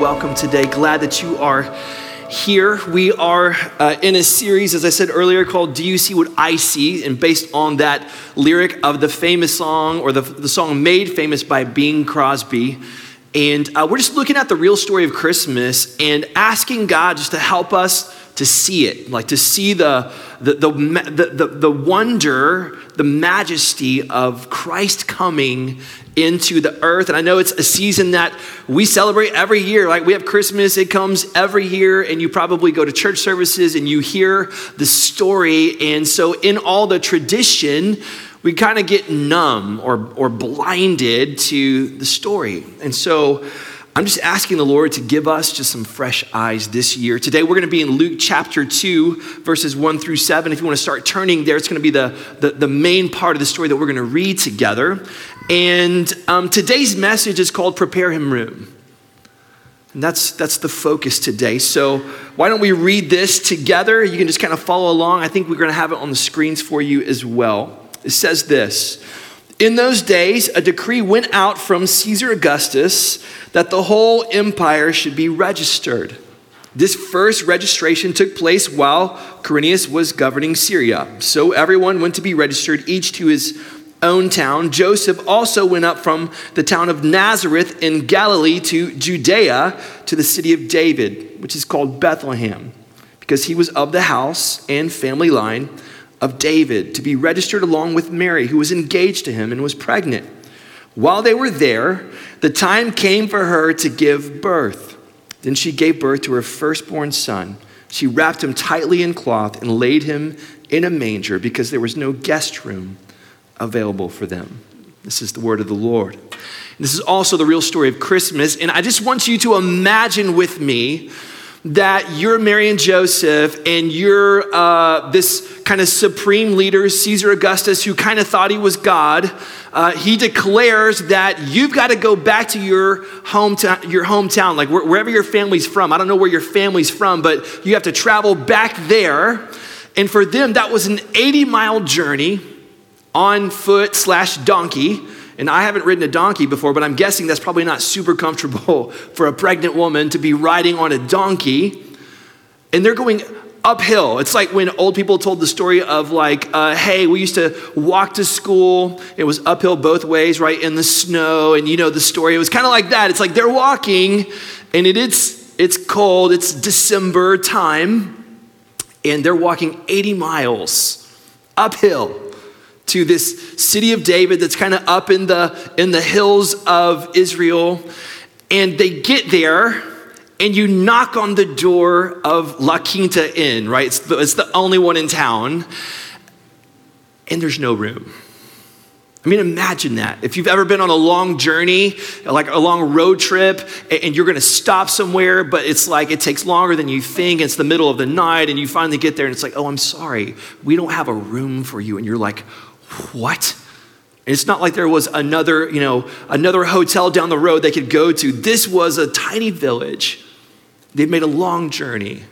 Welcome today. Glad that you are here. We are uh, in a series, as I said earlier, called Do You See What I See? And based on that lyric of the famous song, or the, the song made famous by Bing Crosby. And uh, we're just looking at the real story of Christmas and asking God just to help us to see it, like to see the, the, the, the, the, wonder, the majesty of Christ coming into the earth. And I know it's a season that we celebrate every year. Like we have Christmas, it comes every year, and you probably go to church services and you hear the story. And so, in all the tradition, we kind of get numb or, or blinded to the story. And so, I'm just asking the Lord to give us just some fresh eyes this year. Today, we're going to be in Luke chapter 2, verses 1 through 7. If you want to start turning there, it's going to be the, the, the main part of the story that we're going to read together. And um, today's message is called Prepare Him Room. And that's, that's the focus today. So, why don't we read this together? You can just kind of follow along. I think we're going to have it on the screens for you as well. It says this In those days, a decree went out from Caesar Augustus that the whole empire should be registered. This first registration took place while Quirinius was governing Syria. So everyone went to be registered, each to his own town. Joseph also went up from the town of Nazareth in Galilee to Judea to the city of David, which is called Bethlehem, because he was of the house and family line of David, to be registered along with Mary, who was engaged to him and was pregnant. While they were there, the time came for her to give birth. Then she gave birth to her firstborn son. She wrapped him tightly in cloth and laid him in a manger because there was no guest room available for them. This is the word of the Lord. This is also the real story of Christmas. And I just want you to imagine with me that you're Mary and Joseph and you're uh, this kind of supreme leader, Caesar Augustus, who kind of thought he was God. Uh, he declares that you've got to go back to your hometown, your hometown, like wherever your family's from. I don't know where your family's from, but you have to travel back there. And for them, that was an 80 mile journey on foot slash donkey and I haven't ridden a donkey before, but I'm guessing that's probably not super comfortable for a pregnant woman to be riding on a donkey. And they're going uphill. It's like when old people told the story of like, uh, hey, we used to walk to school. It was uphill both ways, right in the snow, and you know the story. It was kind of like that. It's like they're walking, and it is it's cold. It's December time, and they're walking 80 miles uphill to this city of David that's kind of up in the, in the hills of Israel. And they get there, and you knock on the door of La Quinta Inn, right? It's the, it's the only one in town, and there's no room. I mean, imagine that. If you've ever been on a long journey, like a long road trip, and you're gonna stop somewhere, but it's like it takes longer than you think, it's the middle of the night, and you finally get there, and it's like, oh, I'm sorry, we don't have a room for you. And you're like, what? It's not like there was another, you know, another hotel down the road they could go to. This was a tiny village. They made a long journey.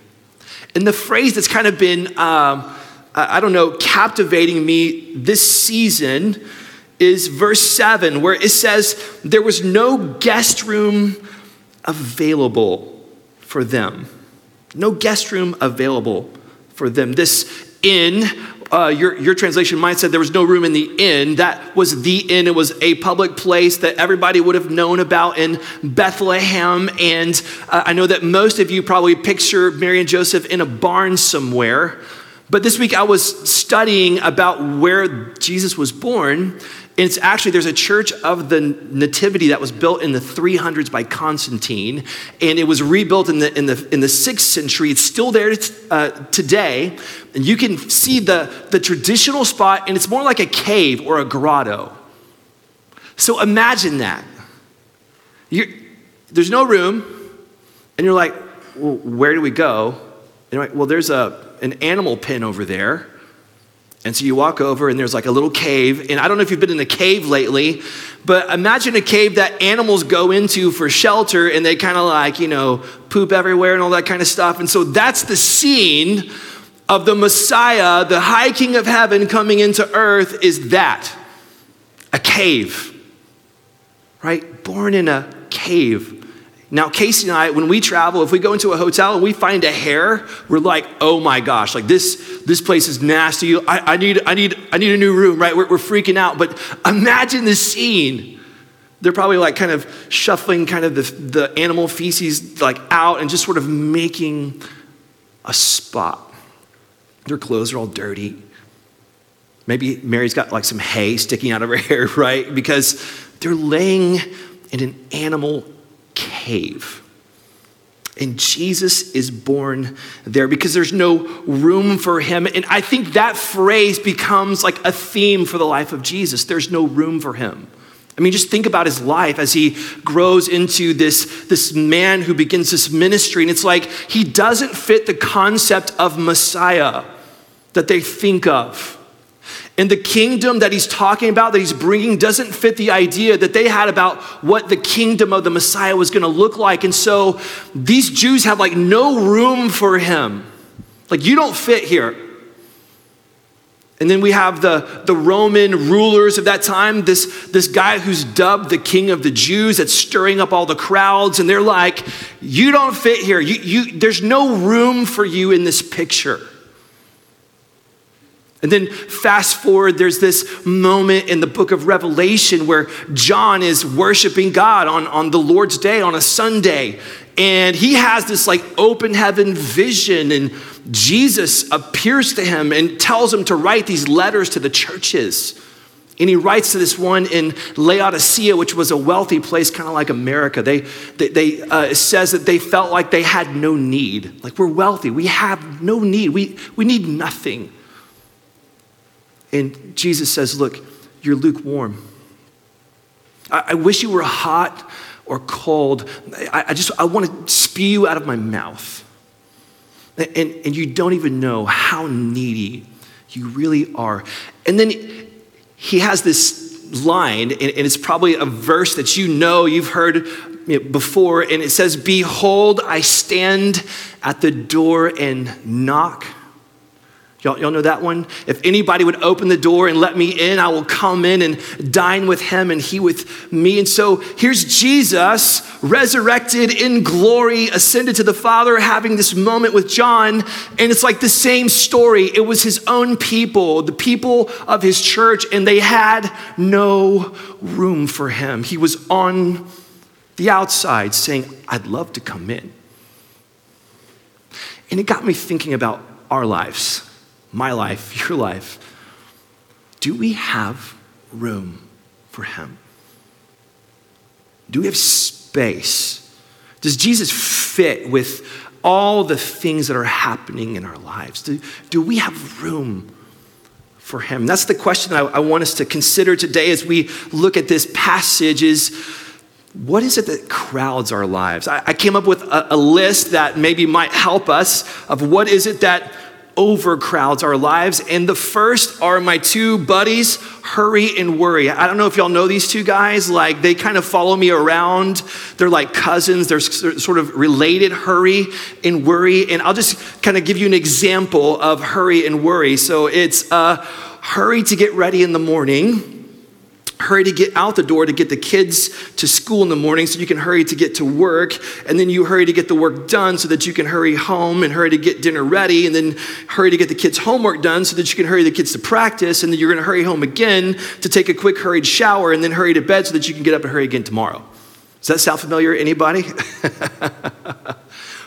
And the phrase that's kind of been, um, I don't know, captivating me this season is verse 7, where it says, There was no guest room available for them. No guest room available for them. This inn uh, your, your translation might said there was no room in the inn. That was the inn. It was a public place that everybody would have known about in Bethlehem. And uh, I know that most of you probably picture Mary and Joseph in a barn somewhere. But this week I was studying about where Jesus was born, it's actually, there's a church of the Nativity that was built in the 300s by Constantine, and it was rebuilt in the, in the, in the 6th century. It's still there uh, today, and you can see the, the traditional spot, and it's more like a cave or a grotto. So imagine that. You're, there's no room, and you're like, well, where do we go? And like, well, there's a, an animal pen over there. And so you walk over, and there's like a little cave. And I don't know if you've been in a cave lately, but imagine a cave that animals go into for shelter, and they kind of like, you know, poop everywhere and all that kind of stuff. And so that's the scene of the Messiah, the high king of heaven coming into earth, is that a cave, right? Born in a cave. Now, Casey and I, when we travel, if we go into a hotel and we find a hair, we're like, oh my gosh, like this, this place is nasty. I, I need, I, need, I need a new room, right? We're, we're freaking out. But imagine the scene. They're probably like kind of shuffling kind of the, the animal feces like out and just sort of making a spot. Their clothes are all dirty. Maybe Mary's got like some hay sticking out of her hair, right? Because they're laying in an animal cave. And Jesus is born there because there's no room for him. And I think that phrase becomes like a theme for the life of Jesus. There's no room for him. I mean, just think about his life as he grows into this, this man who begins this ministry. And it's like he doesn't fit the concept of Messiah that they think of. And the kingdom that he's talking about, that he's bringing, doesn't fit the idea that they had about what the kingdom of the Messiah was going to look like. And so these Jews have like no room for him. Like, you don't fit here. And then we have the, the Roman rulers of that time, this, this guy who's dubbed the king of the Jews that's stirring up all the crowds. And they're like, You don't fit here. You, you, there's no room for you in this picture. And then fast forward, there's this moment in the book of Revelation where John is worshiping God on, on the Lord's day, on a Sunday. And he has this like open heaven vision, and Jesus appears to him and tells him to write these letters to the churches. And he writes to this one in Laodicea, which was a wealthy place, kind of like America. They, they, they uh, says that they felt like they had no need. Like we're wealthy, we have no need, we, we need nothing. And Jesus says, Look, you're lukewarm. I, I wish you were hot or cold. I, I just, I want to spew you out of my mouth. And, and you don't even know how needy you really are. And then he has this line, and it's probably a verse that you know, you've heard before, and it says, Behold, I stand at the door and knock. Y'all, y'all know that one? If anybody would open the door and let me in, I will come in and dine with him and he with me. And so here's Jesus, resurrected in glory, ascended to the Father, having this moment with John. And it's like the same story. It was his own people, the people of his church, and they had no room for him. He was on the outside saying, I'd love to come in. And it got me thinking about our lives my life, your life, do we have room for Him? Do we have space? Does Jesus fit with all the things that are happening in our lives? Do, do we have room for Him? That's the question I, I want us to consider today as we look at this passage is, what is it that crowds our lives? I, I came up with a, a list that maybe might help us of what is it that overcrowds our lives. And the first are my two buddies, Hurry and Worry. I don't know if y'all know these two guys. Like, they kind of follow me around. They're like cousins, they're sort of related, Hurry and Worry. And I'll just kind of give you an example of Hurry and Worry. So it's uh, hurry to get ready in the morning hurry to get out the door to get the kids to school in the morning so you can hurry to get to work. And then you hurry to get the work done so that you can hurry home and hurry to get dinner ready. And then hurry to get the kids homework done so that you can hurry the kids to practice. And then you're going to hurry home again to take a quick hurried shower and then hurry to bed so that you can get up and hurry again tomorrow. Does that sound familiar anybody?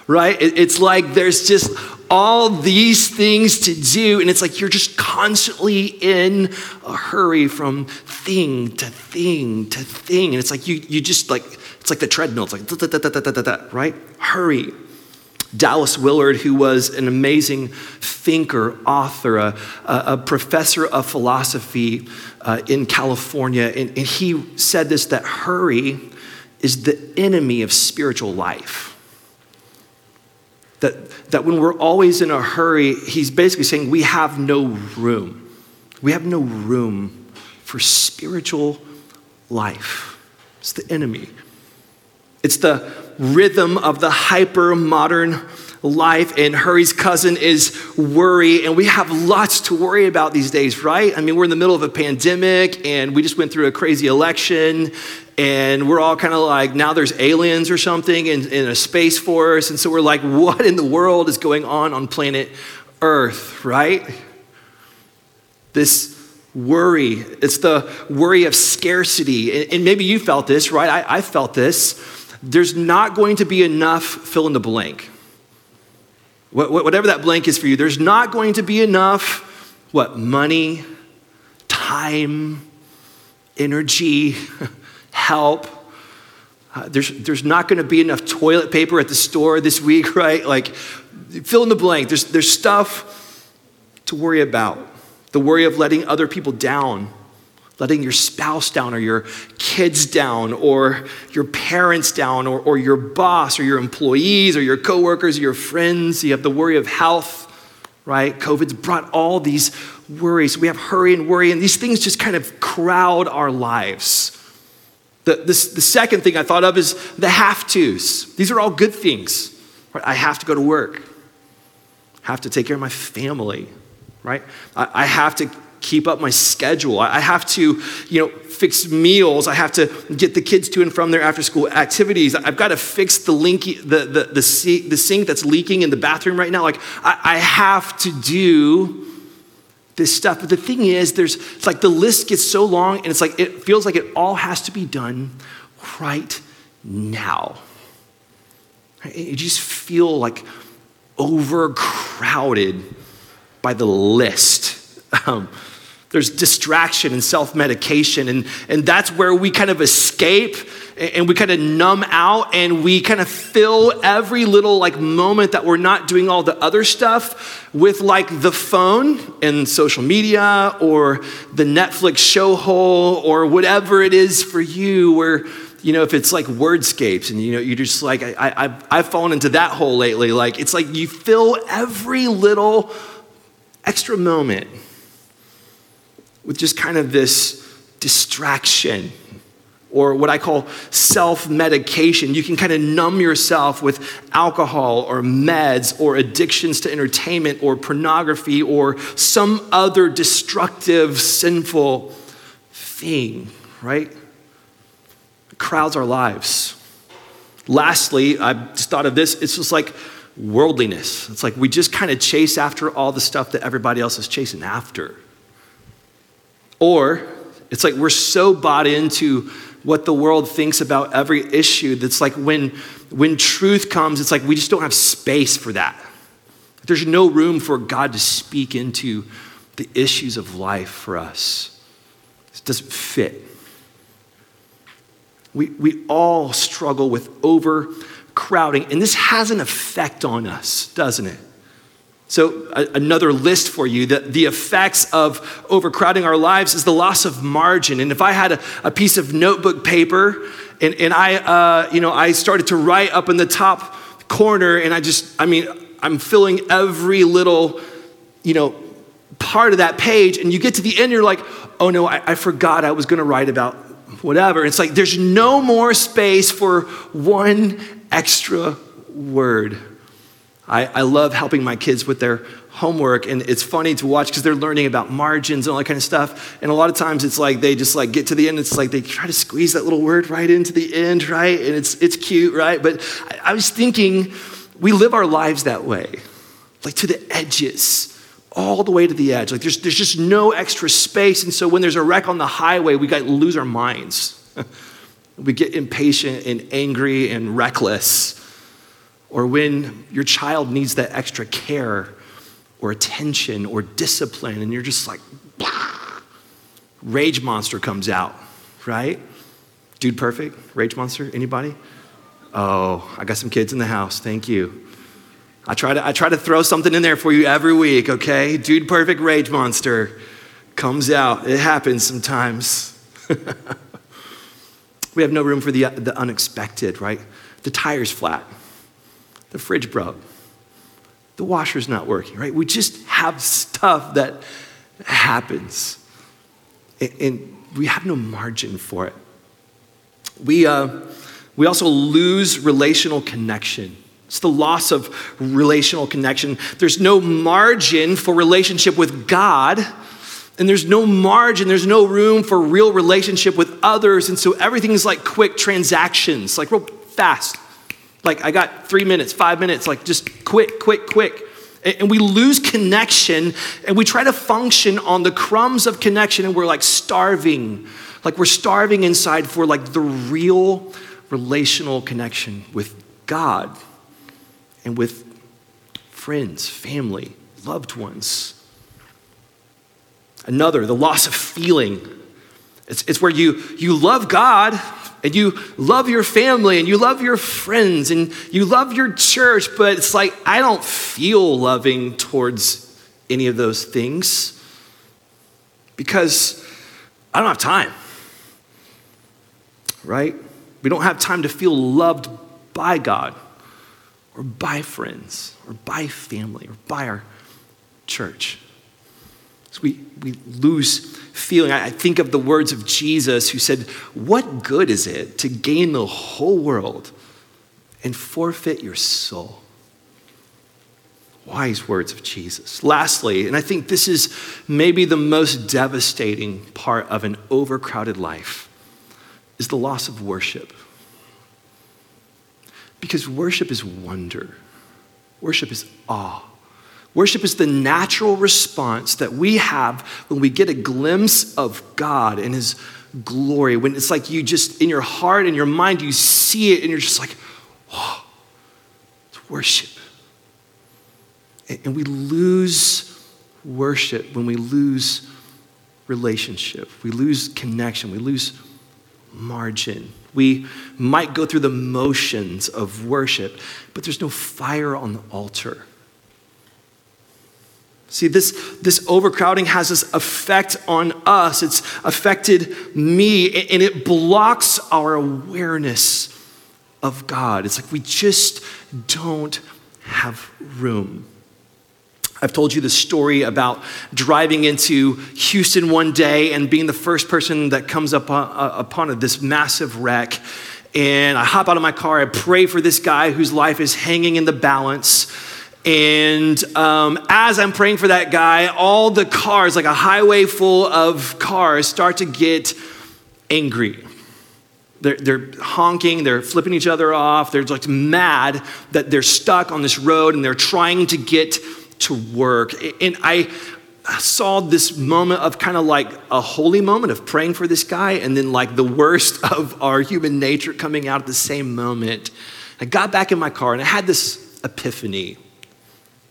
Right? It's like there's just all these things to do. And it's like you're just constantly in a hurry from thing to thing to thing. And it's like you, you just like, it's like the treadmill. It's like, da, da, da, right? Hurry. Dallas Willard, who was an amazing thinker, author, a, a professor of philosophy uh, in California, and, and he said this that hurry is the enemy of spiritual life. That, that when we're always in a hurry, he's basically saying we have no room. We have no room for spiritual life. It's the enemy. It's the rhythm of the hyper modern life, and hurry's cousin is worry. And we have lots to worry about these days, right? I mean, we're in the middle of a pandemic, and we just went through a crazy election, and we're all kind of like, now there's aliens or something in, in a space force. And so we're like, what in the world is going on on planet Earth, right? This worry, it's the worry of scarcity. And, maybe you felt this, right? I, I felt this. There's not going to be enough fill in the blank. Whatever that blank is for you, there's not going to be enough, what, money, time, energy, help. Uh, there's, there's not going to be enough toilet paper at the store this week, right? Like, fill in the blank. There's, there's stuff to worry about. The worry of letting other people down, letting your spouse down, or your kids down, or your parents down, or, or your boss, or your employees, or your coworkers, or your friends. You have the worry of health, right? COVID's brought all these worries. We have hurry and worry, and these things just kind of crowd our lives. The, the, the second thing I thought of is the have tos. These are all good things. Right? I have to go to work, I have to take care of my family, right? I, I have to keep up my schedule. I have to, you know, fix meals. I have to get the kids to and from their after school activities. I've got to fix the, link, the, the, the, the sink that's leaking in the bathroom right now. Like, I, I have to do this stuff. But the thing is, there's it's like the list gets so long, and it's like it feels like it all has to be done right now. You just feel like overcrowded by the list. Um, there's distraction and self medication, and, and that's where we kind of escape and we kind of numb out and we kind of fill every little like moment that we're not doing all the other stuff with like the phone and social media or the Netflix show hole or whatever it is for you where you know if it's like wordscapes and you know you're just like I, I, I've fallen into that hole lately. Like it's like you fill every little extra moment with just kind of this distraction or what I call self medication. You can kind of numb yourself with alcohol or meds or addictions to entertainment or pornography or some other destructive, sinful thing, right? It crowds our lives. Lastly, I just thought of this it's just like worldliness. It's like we just kind of chase after all the stuff that everybody else is chasing after. Or it's like we're so bought into what the world thinks about every issue that's like when, when truth comes, it's like we just don't have space for that. There's no room for God to speak into the issues of life for us. It doesn't fit. We, we all struggle with overcrowding, and this has an effect on us, doesn't it? So, another list for you the, the effects of overcrowding our lives is the loss of margin. And if I had a, a piece of notebook paper and, and I, uh, you know, I started to write up in the top corner, and I just, I mean, I'm filling every little, you know, part of that page, and you get to the end, you're like, oh no, I, I forgot I was gonna write about whatever. It's like there's no more space for one extra word. I, I love helping my kids with their homework and it's funny to watch because they're learning about margins and all that kind of stuff and a lot of times it's like they just like get to the end it's like they try to squeeze that little word right into the end right? And it's it's cute right? But I, I was thinking we live our lives that way like to the edges all the way to the edge. Like there's, there's just no extra space and so when there's a wreck on the highway we got lose our minds. We get impatient and angry and reckless or when your child needs that extra care or attention or discipline, and you're just like, rage monster comes out, right? Dude perfect, rage monster, anybody? Oh, I got some kids in the house, thank you. I try to, I try to throw something in there for you every week, okay? Dude perfect, rage monster comes out. It happens sometimes. We have no room for the, the unexpected, right? The tire's flat, the fridge broke, the washer's not working, right? We just have stuff that happens. And, we have no margin for it. We, uh, we also lose relational connection. It's the loss of relational connection. There's no margin for relationship with God, and there's no margin, there's no room for real relationship with others. And so everything is like quick transactions, like real fast. Like, I got three minutes, five minutes, like just quick, quick, quick. And we lose connection and we try to function on the crumbs of connection and we're like starving. Like we're starving inside for like the real relational connection with God and with friends, family, loved ones. Another, the loss of feeling. It's, it's where you, you love God and you love your family and you love your friends and you love your church, but it's like, I don't feel loving towards any of those things because I don't have time. Right? We don't have time to feel loved by God or by friends or by family or by our church. So we, we lose feeling. I think of the words of Jesus who said, What good is it to gain the whole world and forfeit your soul? Wise words of Jesus. Lastly, and I think this is maybe the most devastating part of an overcrowded life, is the loss of worship. Because worship is wonder, worship is awe. Worship is the natural response that we have when we get a glimpse of God and His glory. When it's like you just, in your heart and your mind, you see it and you're just like, oh, it's worship. And we lose worship when we lose relationship, we lose connection, we lose margin. We might go through the motions of worship, but there's no fire on the altar. See, this, this overcrowding has this effect on us. It's affected me, and it blocks our awareness of God. It's like we just don't have room. I've told you the story about driving into Houston one day and being the first person that comes up uh, upon this massive wreck. And I hop out of my car, I pray for this guy whose life is hanging in the balance. And um, as I'm praying for that guy, all the cars, like a highway full of cars, start to get angry. They're, they're, honking, they're flipping each other off, they're like mad that they're stuck on this road and they're trying to get to work. And I saw this moment of kind of like a holy moment of praying for this guy, and then like the worst of our human nature coming out at the same moment. I got back in my car and I had this epiphany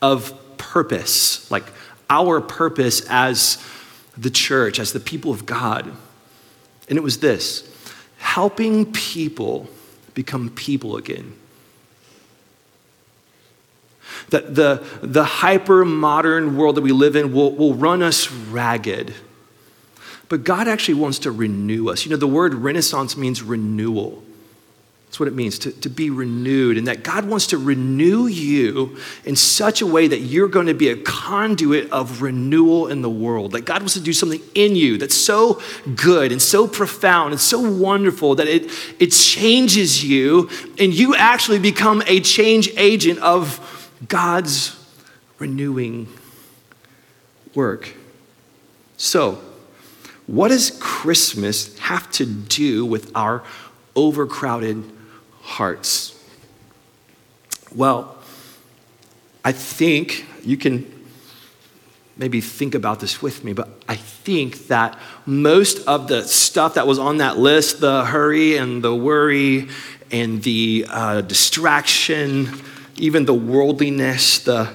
of purpose, like our purpose as the church, as the people of God. And it was this helping people become people again that the, the hyper modern world that we live in will, will run us ragged. But God actually wants to renew us. You know, the word renaissance means renewal. That's what it means to, to be renewed, and that God wants to renew you in such a way that you're going to be a conduit of renewal in the world. That God wants to do something in you that's so good and so profound and so wonderful that it, it changes you, and you actually become a change agent of God's renewing work. So, what does Christmas have to do with our overcrowded hearts? Well, I think you can maybe think about this with me, but I think that most of the stuff that was on that list the hurry and the worry and the uh, distraction even the worldliness, the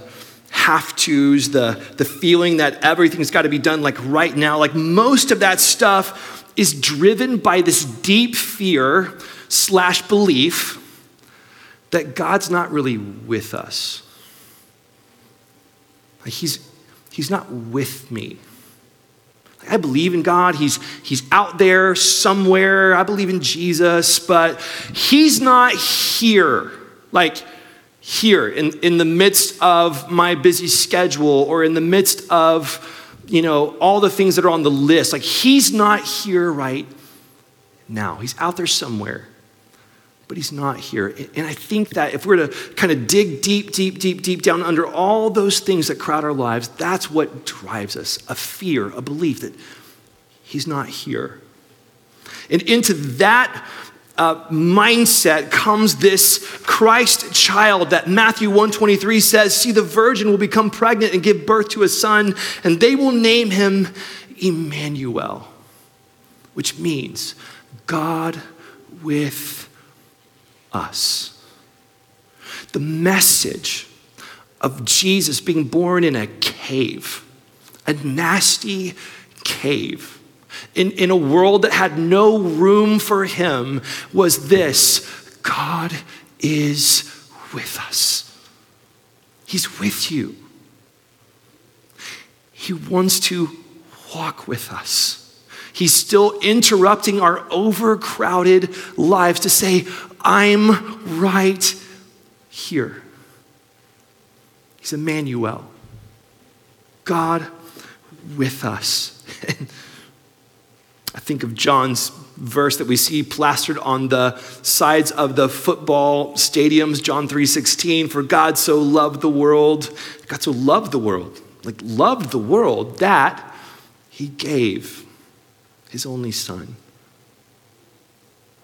have tos, the, the feeling that everything's got to be done like right now, like most of that stuff is driven by this deep fear slash belief that God's not really with us. Like he's, he's not with me. I believe in God. He's, he's out there somewhere. I believe in Jesus, but He's not here. Like, here in, in the midst of my busy schedule or in the midst of, you know, all the things that are on the list. Like, He's not here right now. He's out there somewhere, but He's not here. And I think that if we're to kind of dig deep, deep, deep, deep down under all those things that crowd our lives, that's what drives us a fear, a belief that He's not here. And into that uh, mindset comes this Christ child that Matthew 123 says, see the virgin will become pregnant and give birth to a son and they will name him Emmanuel, which means God with us. The message of Jesus being born in a cave, a nasty cave, in, in a world that had no room for him, was this God is with us. He's with you. He wants to walk with us. He's still interrupting our overcrowded lives to say, I'm right here. He's Emmanuel, God with us. I think of John's verse that we see plastered on the sides of the football stadiums, John 3:16, for God so loved the world, God so loved the world, like loved the world that he gave his only son.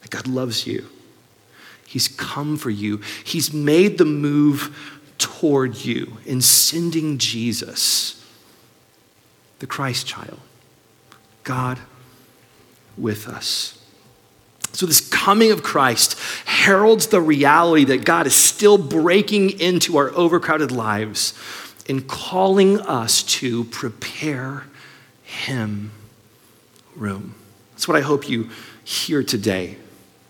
That God loves you. He's come for you. He's made the move toward you in sending Jesus, the Christ child. God with us. So, this coming of Christ heralds the reality that God is still breaking into our overcrowded lives and calling us to prepare Him room. That's what I hope you hear today.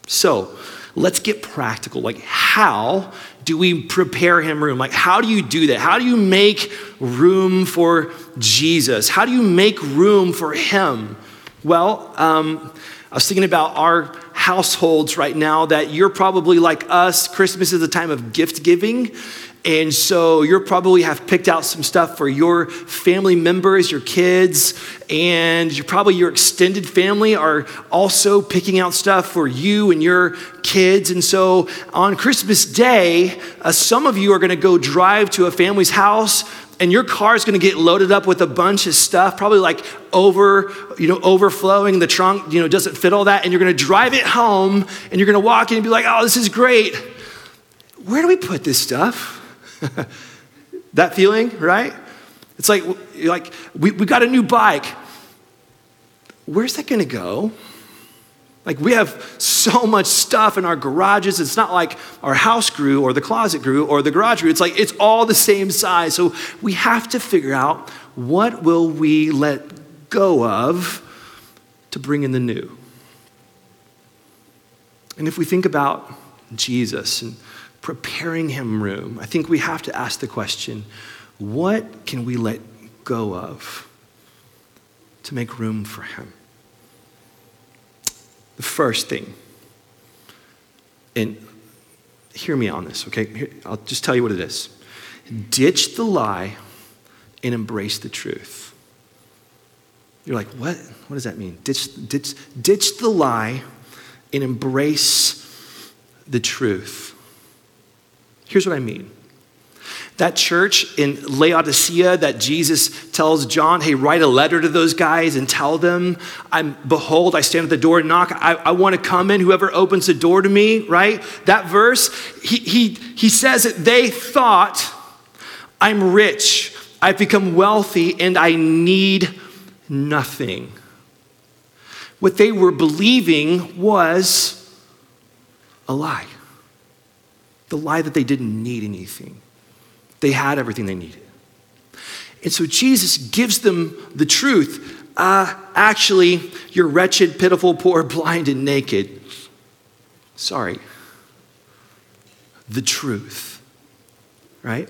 So let's get practical. Like, how do we prepare him room? Like, how do you do that? How do you make room for Jesus? How do you make room for him? Well, um, I was thinking about our households right now that you're probably like us. Christmas is a time of gift giving. And so you probably have picked out some stuff for your family members, your kids, and you probably your extended family are also picking out stuff for you and your kids. And so on Christmas Day, uh, some of you are going to go drive to a family's house and your car is going to get loaded up with a bunch of stuff, probably like over, you know, overflowing. The trunk, you know, doesn't fit all that, and you're going to drive it home, and you're going to walk in and be like, "Oh, this is great." Where do we put this stuff? that feeling, right? It's like, like we, we got a new bike. Where's that gonna go? Like, we have so much stuff in our garages. It's not like our house grew or the closet grew or the garage grew. It's like it's all the same size. So we have to figure out what will we let go of to bring in the new. And if we think about Jesus and preparing him room, I think we have to ask the question what can we let go of to make room for him? The first thing, and hear me on this, okay? Here, I'll just tell you what it is. Ditch the lie and embrace the truth. You're like, what? What does that mean? Ditch, ditch, ditch the lie and embrace the truth. Here's what I mean. That church in Laodicea that Jesus tells John, hey, write a letter to those guys and tell them, I'm behold, I stand at the door and knock. I, I want to come in, whoever opens the door to me, right? That verse, he, he, he says that they thought, I'm rich, I've become wealthy, and I need nothing. What they were believing was a lie the lie that they didn't need anything, they had everything they needed. And so Jesus gives them the truth. Uh, actually, you're wretched, pitiful, poor, blind, and naked. Sorry. The truth, right?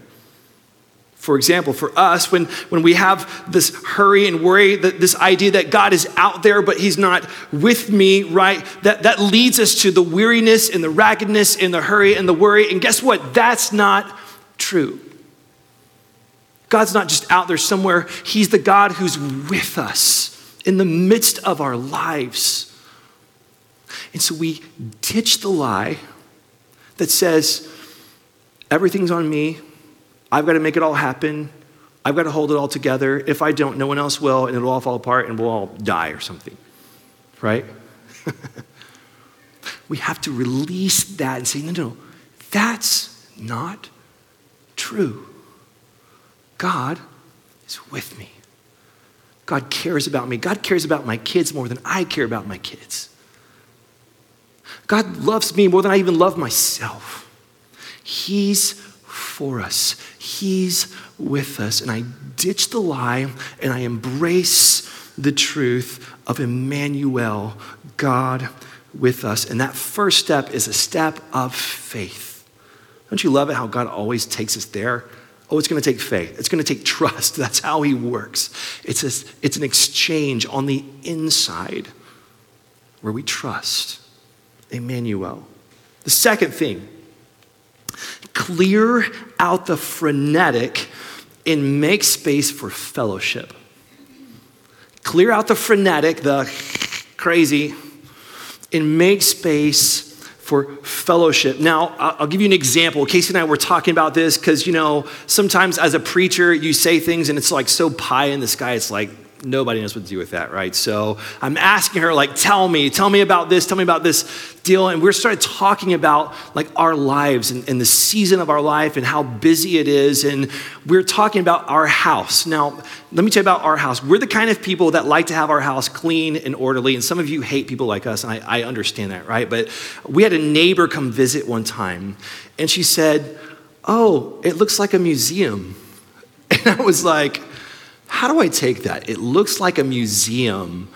For example, for us, when, when we have this hurry and worry, that this idea that God is out there, but He's not with me, right? That, that leads us to the weariness and the raggedness and the hurry and the worry. And guess what? That's not true. God's not just out there somewhere, He's the God who's with us in the midst of our lives. And so we ditch the lie that says, everything's on me, I've got to make it all happen. I've got to hold it all together. If I don't, no one else will, and it'll all fall apart and we'll all die or something. Right? we have to release that and say, no, no, that's not true. God is with me. God cares about me. God cares about my kids more than I care about my kids. God loves me more than I even love myself. He's for us. He's with us. And I ditch the lie and I embrace the truth of Emmanuel, God with us. And that first step is a step of faith. Don't you love it how God always takes us there? Oh, it's going to take faith. It's going to take trust. That's how He works. It's, a, it's an exchange on the inside where we trust Emmanuel. The second thing clear out the frenetic and make space for fellowship. Clear out the frenetic, the crazy, and make space for fellowship. Now, I'll give you an example. Casey and I were talking about this because, you know, sometimes as a preacher, you say things and it's like so pie in the sky, it's like, nobody knows what to do with that, right? So I'm asking her, like, tell me, tell me about this, tell me about this deal. And we started talking about like our lives and, and, the season of our life and how busy it is. And we're talking about our house. Now, let me tell you about our house. We're the kind of people that like to have our house clean and orderly. And some of you hate people like us, and I, I understand that, right? But we had a neighbor come visit one time, and she said, Oh, it looks like a museum. And I was like, how do I take that? It looks like a museum.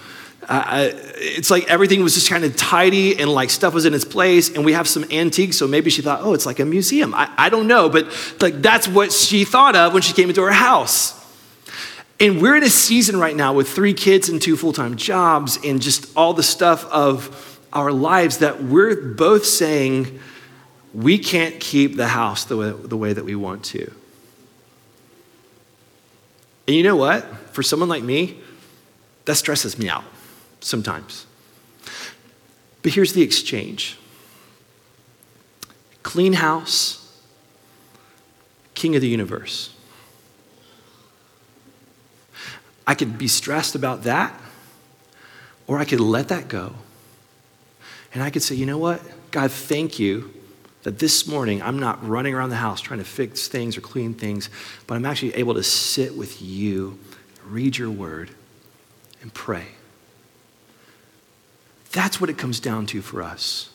Uh, it's like everything was just kind of tidy and like stuff was in its place and we have some antiques so maybe she thought oh it's like a museum i, I don't know but like that's what she thought of when she came into her house and we're in a season right now with three kids and two full-time jobs and just all the stuff of our lives that we're both saying we can't keep the house the way, the way that we want to and you know what? For someone like me, that stresses me out sometimes. But here's the exchange clean house, king of the universe. I could be stressed about that, or I could let that go. And I could say, you know what? God, thank you that this morning I'm not running around the house trying to fix things or clean things, but I'm actually able to sit with you, read your word, and pray. That's what it comes down to for us.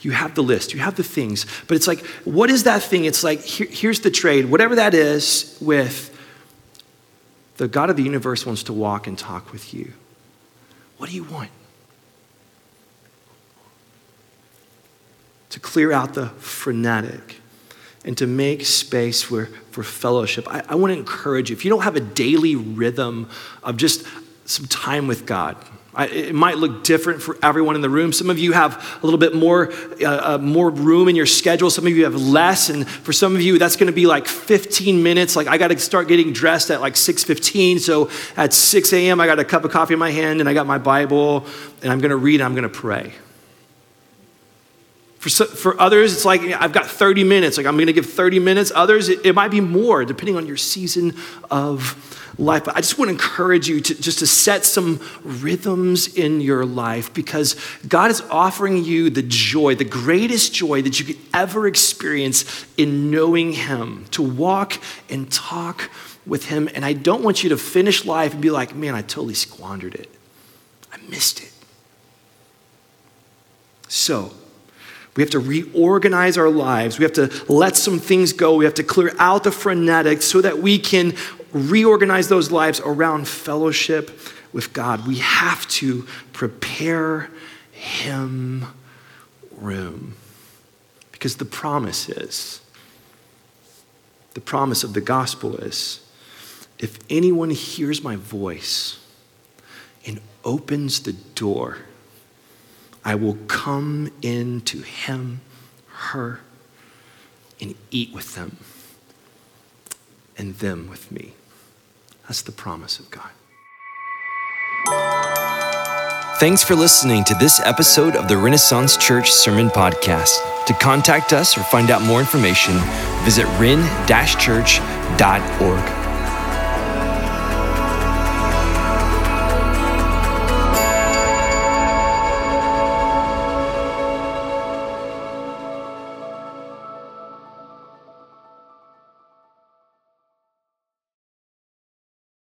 You have the list, you have the things, but it's like, what is that thing? It's like, here, here's the trade, whatever that is, with the God of the universe wants to walk and talk with you. What do you want? To clear out the frenetic and to make space for, for fellowship. I, I want to encourage you if you don't have a daily rhythm of just some time with God, I, it might look different for everyone in the room. Some of you have a little bit more, uh, uh, more room in your schedule. Some of you have less, and for some of you, that's going to be like 15 minutes. Like I got to start getting dressed at like 6:15. So at 6 a.m., I got a cup of coffee in my hand, and I got my Bible, and I'm going to read. And I'm going to pray. For, for others, it's like I've got 30 minutes. Like I'm going to give 30 minutes. Others, it, it might be more, depending on your season of life. But I just want to encourage you to just to set some rhythms in your life because God is offering you the joy, the greatest joy that you could ever experience in knowing Him, to walk and talk with Him. And I don't want you to finish life and be like, man, I totally squandered it. I missed it. So, we have to reorganize our lives. We have to let some things go. We have to clear out the frenetic so that we can reorganize those lives around fellowship with God. We have to prepare Him room. Because the promise is The promise of the gospel is if anyone hears my voice and opens the door, I will come into him, her, and eat with them, and them with me. That's the promise of God. Thanks for listening to this episode of the Renaissance Church Sermon Podcast. To contact us or find out more information, visit ren-church.org.